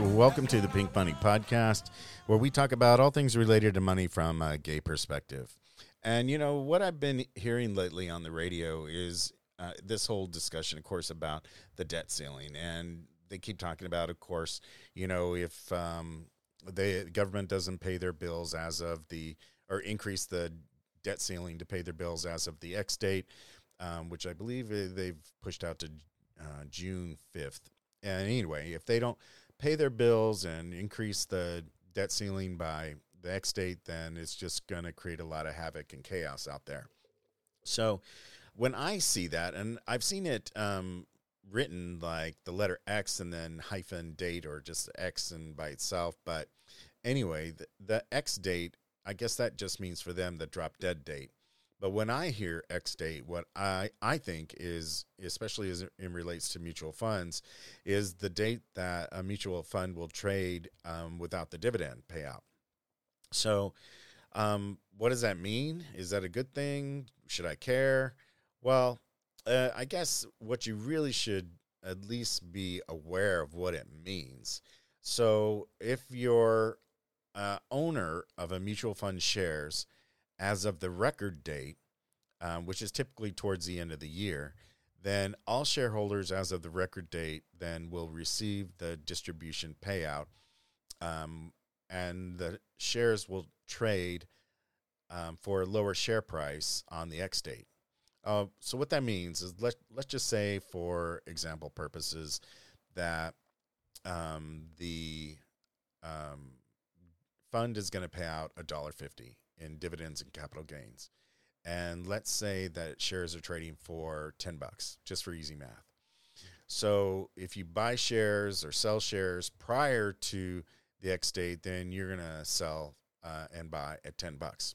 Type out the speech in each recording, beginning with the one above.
Welcome to the Pink Money Podcast, where we talk about all things related to money from a gay perspective. And you know what I've been hearing lately on the radio is uh, this whole discussion, of course, about the debt ceiling, and they keep talking about, of course, you know, if um, the government doesn't pay their bills as of the or increase the debt ceiling to pay their bills as of the X date, um, which I believe they've pushed out to uh, June 5th. And anyway, if they don't pay their bills and increase the debt ceiling by the X date, then it's just going to create a lot of havoc and chaos out there. So when I see that, and I've seen it um, written like the letter X and then hyphen date or just X and by itself, but anyway, the, the X date, I guess that just means for them the drop dead date. But when I hear X date, what I, I think is, especially as it relates to mutual funds, is the date that a mutual fund will trade um, without the dividend payout. So, um, what does that mean? Is that a good thing? Should I care? Well, uh, I guess what you really should at least be aware of what it means. So, if you're uh, owner of a mutual fund shares as of the record date, um, which is typically towards the end of the year, then all shareholders as of the record date then will receive the distribution payout, um, and the shares will trade um, for a lower share price on the X date. Uh, so what that means is let let's just say, for example purposes, that um, the um, fund is going to pay out a dollar fifty in dividends and capital gains. And let's say that shares are trading for 10 bucks, just for easy math. So if you buy shares or sell shares prior to the X date, then you're going to sell uh, and buy at 10 bucks.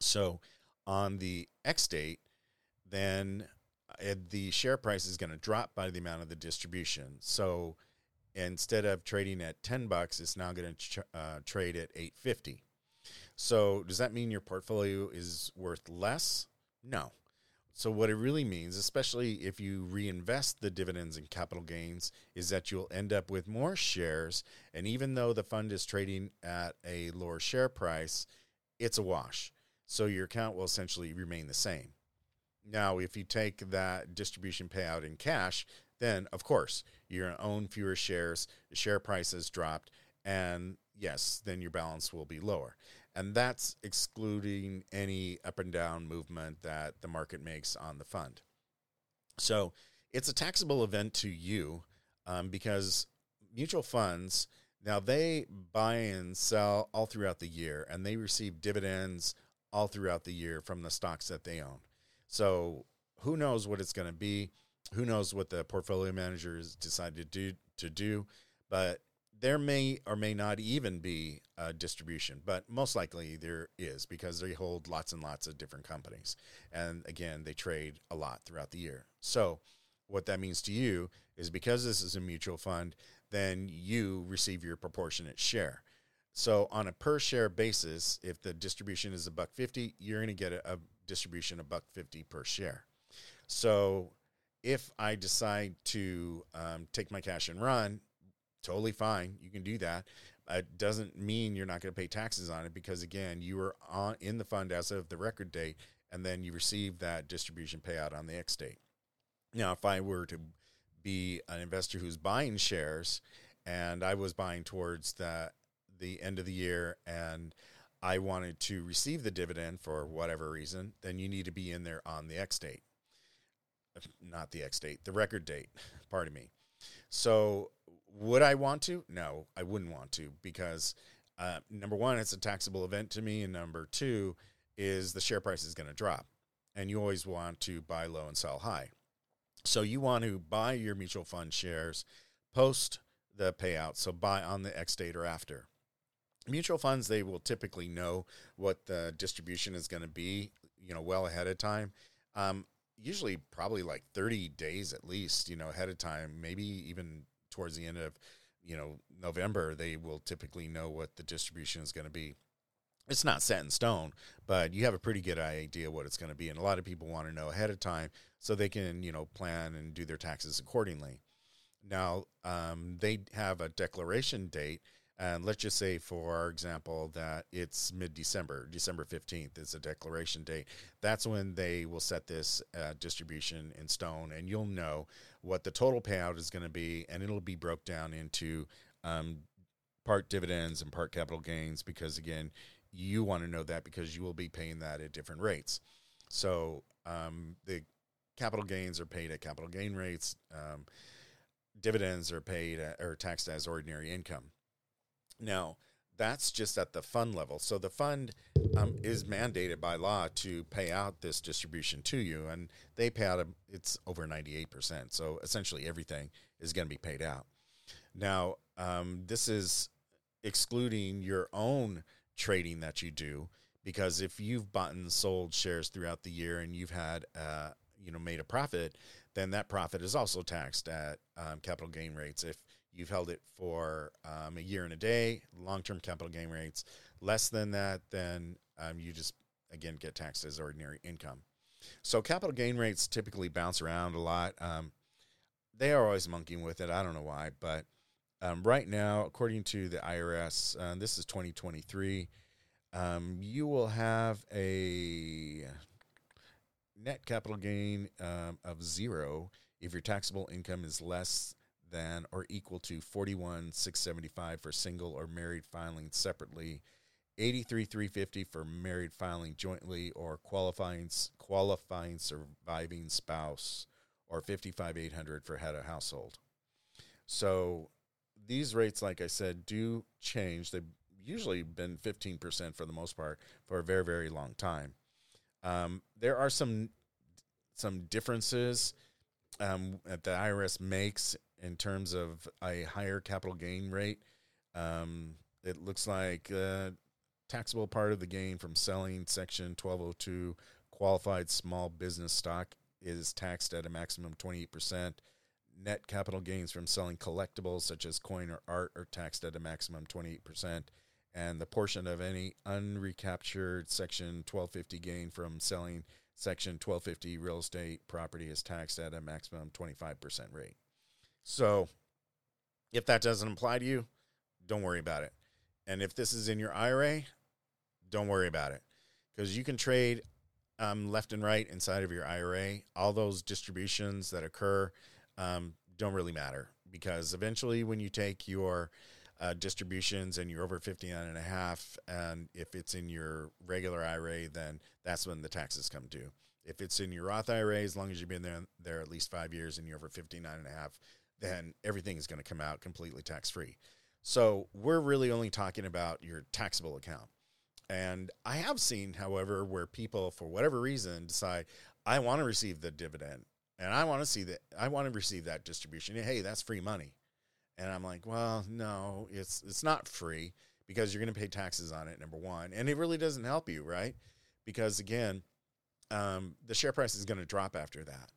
So on the X date, then uh, the share price is going to drop by the amount of the distribution. So instead of trading at 10 bucks, it's now going to uh, trade at 850. So, does that mean your portfolio is worth less? No. So, what it really means, especially if you reinvest the dividends and capital gains, is that you'll end up with more shares. And even though the fund is trading at a lower share price, it's a wash. So, your account will essentially remain the same. Now, if you take that distribution payout in cash, then of course you're going to own fewer shares, the share price has dropped, and yes, then your balance will be lower and that's excluding any up and down movement that the market makes on the fund. So it's a taxable event to you um, because mutual funds now they buy and sell all throughout the year and they receive dividends all throughout the year from the stocks that they own. So who knows what it's going to be? Who knows what the portfolio managers decide to do to do? But there may or may not even be a distribution, but most likely there is because they hold lots and lots of different companies. And again, they trade a lot throughout the year. So, what that means to you is because this is a mutual fund, then you receive your proportionate share. So, on a per share basis, if the distribution is a buck 50, you're going to get a, a distribution of buck 50 per share. So, if I decide to um, take my cash and run, totally fine. You can do that. Uh, it doesn't mean you're not going to pay taxes on it because again, you were on in the fund as of the record date, and then you receive that distribution payout on the X date. Now, if I were to be an investor who's buying shares, and I was buying towards the the end of the year, and I wanted to receive the dividend for whatever reason, then you need to be in there on the X date, not the X date, the record date. Pardon me. So would I want to? No, I wouldn't want to because uh, number one, it's a taxable event to me, and number two is the share price is going to drop, and you always want to buy low and sell high. So you want to buy your mutual fund shares post the payout, so buy on the X date or after. Mutual funds, they will typically know what the distribution is going to be, you know, well ahead of time. Um, usually, probably like 30 days at least, you know, ahead of time, maybe even towards the end of you know November, they will typically know what the distribution is going to be. It's not set in stone, but you have a pretty good idea what it's going to be, and a lot of people want to know ahead of time so they can you know plan and do their taxes accordingly. Now, um, they have a declaration date, and let's just say, for our example, that it's mid December, December 15th is a declaration date. That's when they will set this uh, distribution in stone, and you'll know what the total payout is going to be, and it'll be broke down into um, part dividends and part capital gains because, again, you want to know that because you will be paying that at different rates. So um, the capital gains are paid at capital gain rates. Um, dividends are paid at, or taxed as ordinary income. Now, that's just at the fund level. So the fund um, is mandated by law to pay out this distribution to you, and they pay out a, it's over ninety eight percent. So essentially, everything is going to be paid out. Now, um, this is excluding your own trading that you do, because if you've bought and sold shares throughout the year and you've had uh, you know made a profit, then that profit is also taxed at um, capital gain rates. If you've held it for um, a year and a day, long term capital gain rates less than that, then um, you just again get taxed as ordinary income. So capital gain rates typically bounce around a lot. Um, they are always monkeying with it. I don't know why, but um, right now, according to the IRS, uh, this is 2023. Um, you will have a net capital gain um, of zero if your taxable income is less than or equal to 41,675 for single or married filing separately, 83,350 for married filing jointly or qualifying qualifying surviving spouse, or 55,800 for head of household. So these rates, like I said, do change. They've usually been 15% for the most part for a very, very long time. Um, there are some some differences um, that the IRS makes in terms of a higher capital gain rate. Um, it looks like uh, taxable part of the gain from selling Section 1202 qualified small business stock is taxed at a maximum 28%. Net capital gains from selling collectibles such as coin or art are taxed at a maximum 28% and the portion of any unrecaptured Section 1250 gain from selling Section 1250 real estate property is taxed at a maximum 25% rate. So, if that doesn't apply to you, don't worry about it. And if this is in your IRA, don't worry about it because you can trade um, left and right inside of your IRA. All those distributions that occur um, don't really matter because eventually, when you take your uh, distributions and you're over 59 and a half and if it's in your regular ira then that's when the taxes come due if it's in your roth ira as long as you've been there there at least five years and you're over 59 and a half then everything is going to come out completely tax free so we're really only talking about your taxable account and i have seen however where people for whatever reason decide i want to receive the dividend and i want to see that i want to receive that distribution hey that's free money and I'm like, well, no, it's it's not free because you're going to pay taxes on it. Number one, and it really doesn't help you, right? Because again, um, the share price is going to drop after that,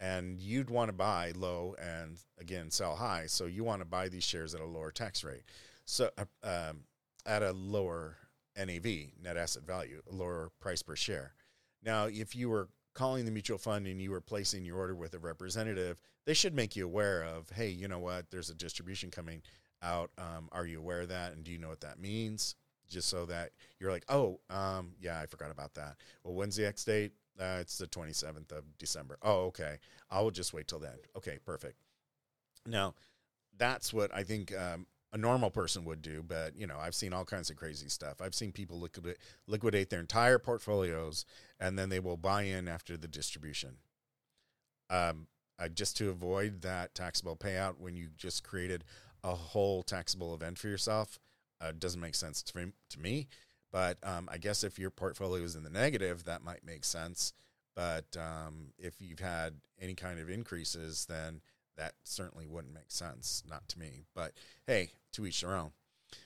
and you'd want to buy low and again sell high. So you want to buy these shares at a lower tax rate, so uh, um, at a lower NAV, net asset value, a lower price per share. Now, if you were calling the mutual fund and you were placing your order with a representative, they should make you aware of, hey, you know what, there's a distribution coming out. Um, are you aware of that? And do you know what that means? Just so that you're like, oh, um, yeah, I forgot about that. Well, when's the X date? Uh, it's the 27th of December. Oh, okay. I will just wait till then. Okay, perfect. Now, that's what I think um, a normal person would do, but you know, I've seen all kinds of crazy stuff. I've seen people liquidate liquidate their entire portfolios and then they will buy in after the distribution. Um, uh, just to avoid that taxable payout when you just created a whole taxable event for yourself uh, doesn't make sense to, to me. But um, I guess if your portfolio is in the negative, that might make sense. But um, if you've had any kind of increases, then that certainly wouldn't make sense, not to me. But hey, to each their own.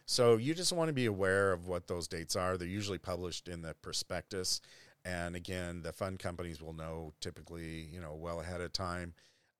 So you just want to be aware of what those dates are. They're usually published in the prospectus. And again, the fund companies will know typically, you know, well ahead of time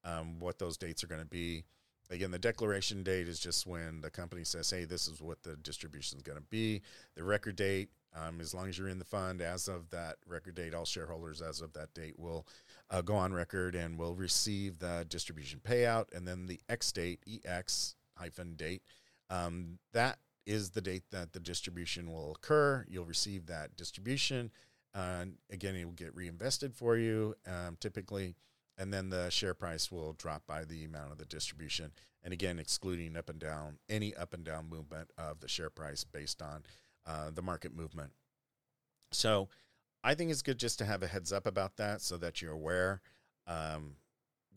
um, what those dates are going to be. Again, the declaration date is just when the company says, hey, this is what the distribution is going to be. The record date Um, as long as you're in the fund as of that record date, all shareholders as of that date will uh, go on record and will receive the distribution payout. And then the X date, EX hyphen date, um, that is the date that the distribution will occur. You'll receive that distribution. Uh, again, it will get reinvested for you um, typically, and then the share price will drop by the amount of the distribution. And again, excluding up and down any up and down movement of the share price based on uh, the market movement. So, I think it's good just to have a heads up about that so that you're aware. Um,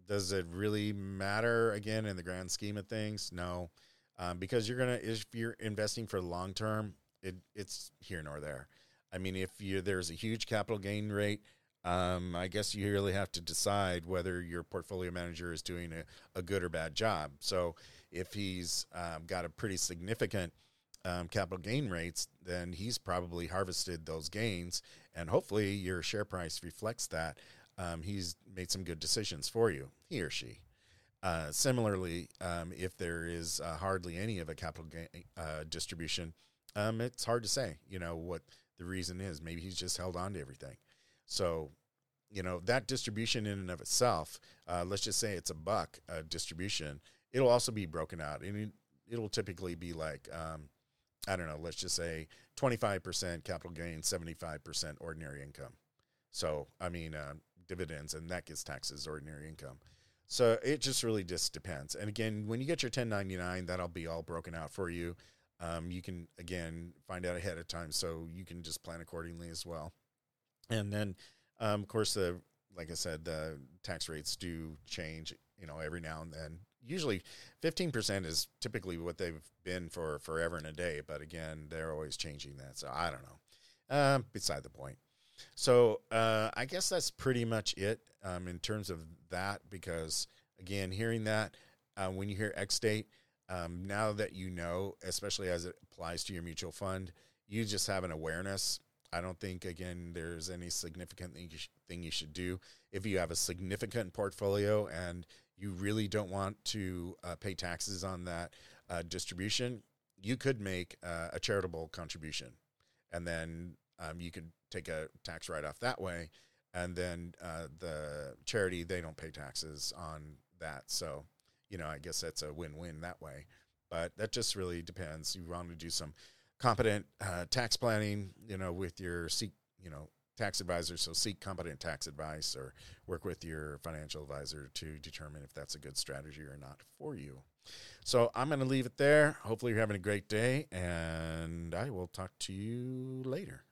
does it really matter again in the grand scheme of things? No, um, because you're gonna if you're investing for long term, it, it's here nor there. I mean, if you there's a huge capital gain rate, um, I guess you really have to decide whether your portfolio manager is doing a, a good or bad job. So if he's um, got a pretty significant um, capital gain rates, then he's probably harvested those gains, and hopefully your share price reflects that. Um, he's made some good decisions for you, he or she. Uh, similarly, um, if there is uh, hardly any of a capital gain uh, distribution, um, it's hard to say. You know what the reason is. Maybe he's just held on to everything. So, you know, that distribution in and of itself, uh, let's just say it's a buck uh, distribution, it'll also be broken out. And it, will typically be like, um, I don't know, let's just say 25% capital gain, 75% ordinary income. So, I mean, uh, dividends, and that gets taxes ordinary income. So it just really just depends. And again, when you get your 1099, that'll be all broken out for you. Um, you can again find out ahead of time, so you can just plan accordingly as well. And then, um, of course, the like I said, the tax rates do change. You know, every now and then. Usually, fifteen percent is typically what they've been for forever and a day. But again, they're always changing that. So I don't know. Um, beside the point. So uh, I guess that's pretty much it um, in terms of that. Because again, hearing that uh, when you hear X date, um, now that you know, especially as it applies to your mutual fund, you just have an awareness. I don't think again there's any significant thing you, sh- thing you should do if you have a significant portfolio and you really don't want to uh, pay taxes on that uh, distribution. You could make uh, a charitable contribution, and then um, you could take a tax write off that way, and then uh, the charity they don't pay taxes on that. So you know, I guess that's a win-win that way. But that just really depends. You want to do some competent uh, tax planning, you know, with your seek, you know, tax advisor. So seek competent tax advice or work with your financial advisor to determine if that's a good strategy or not for you. So I'm going to leave it there. Hopefully, you're having a great day, and I will talk to you later.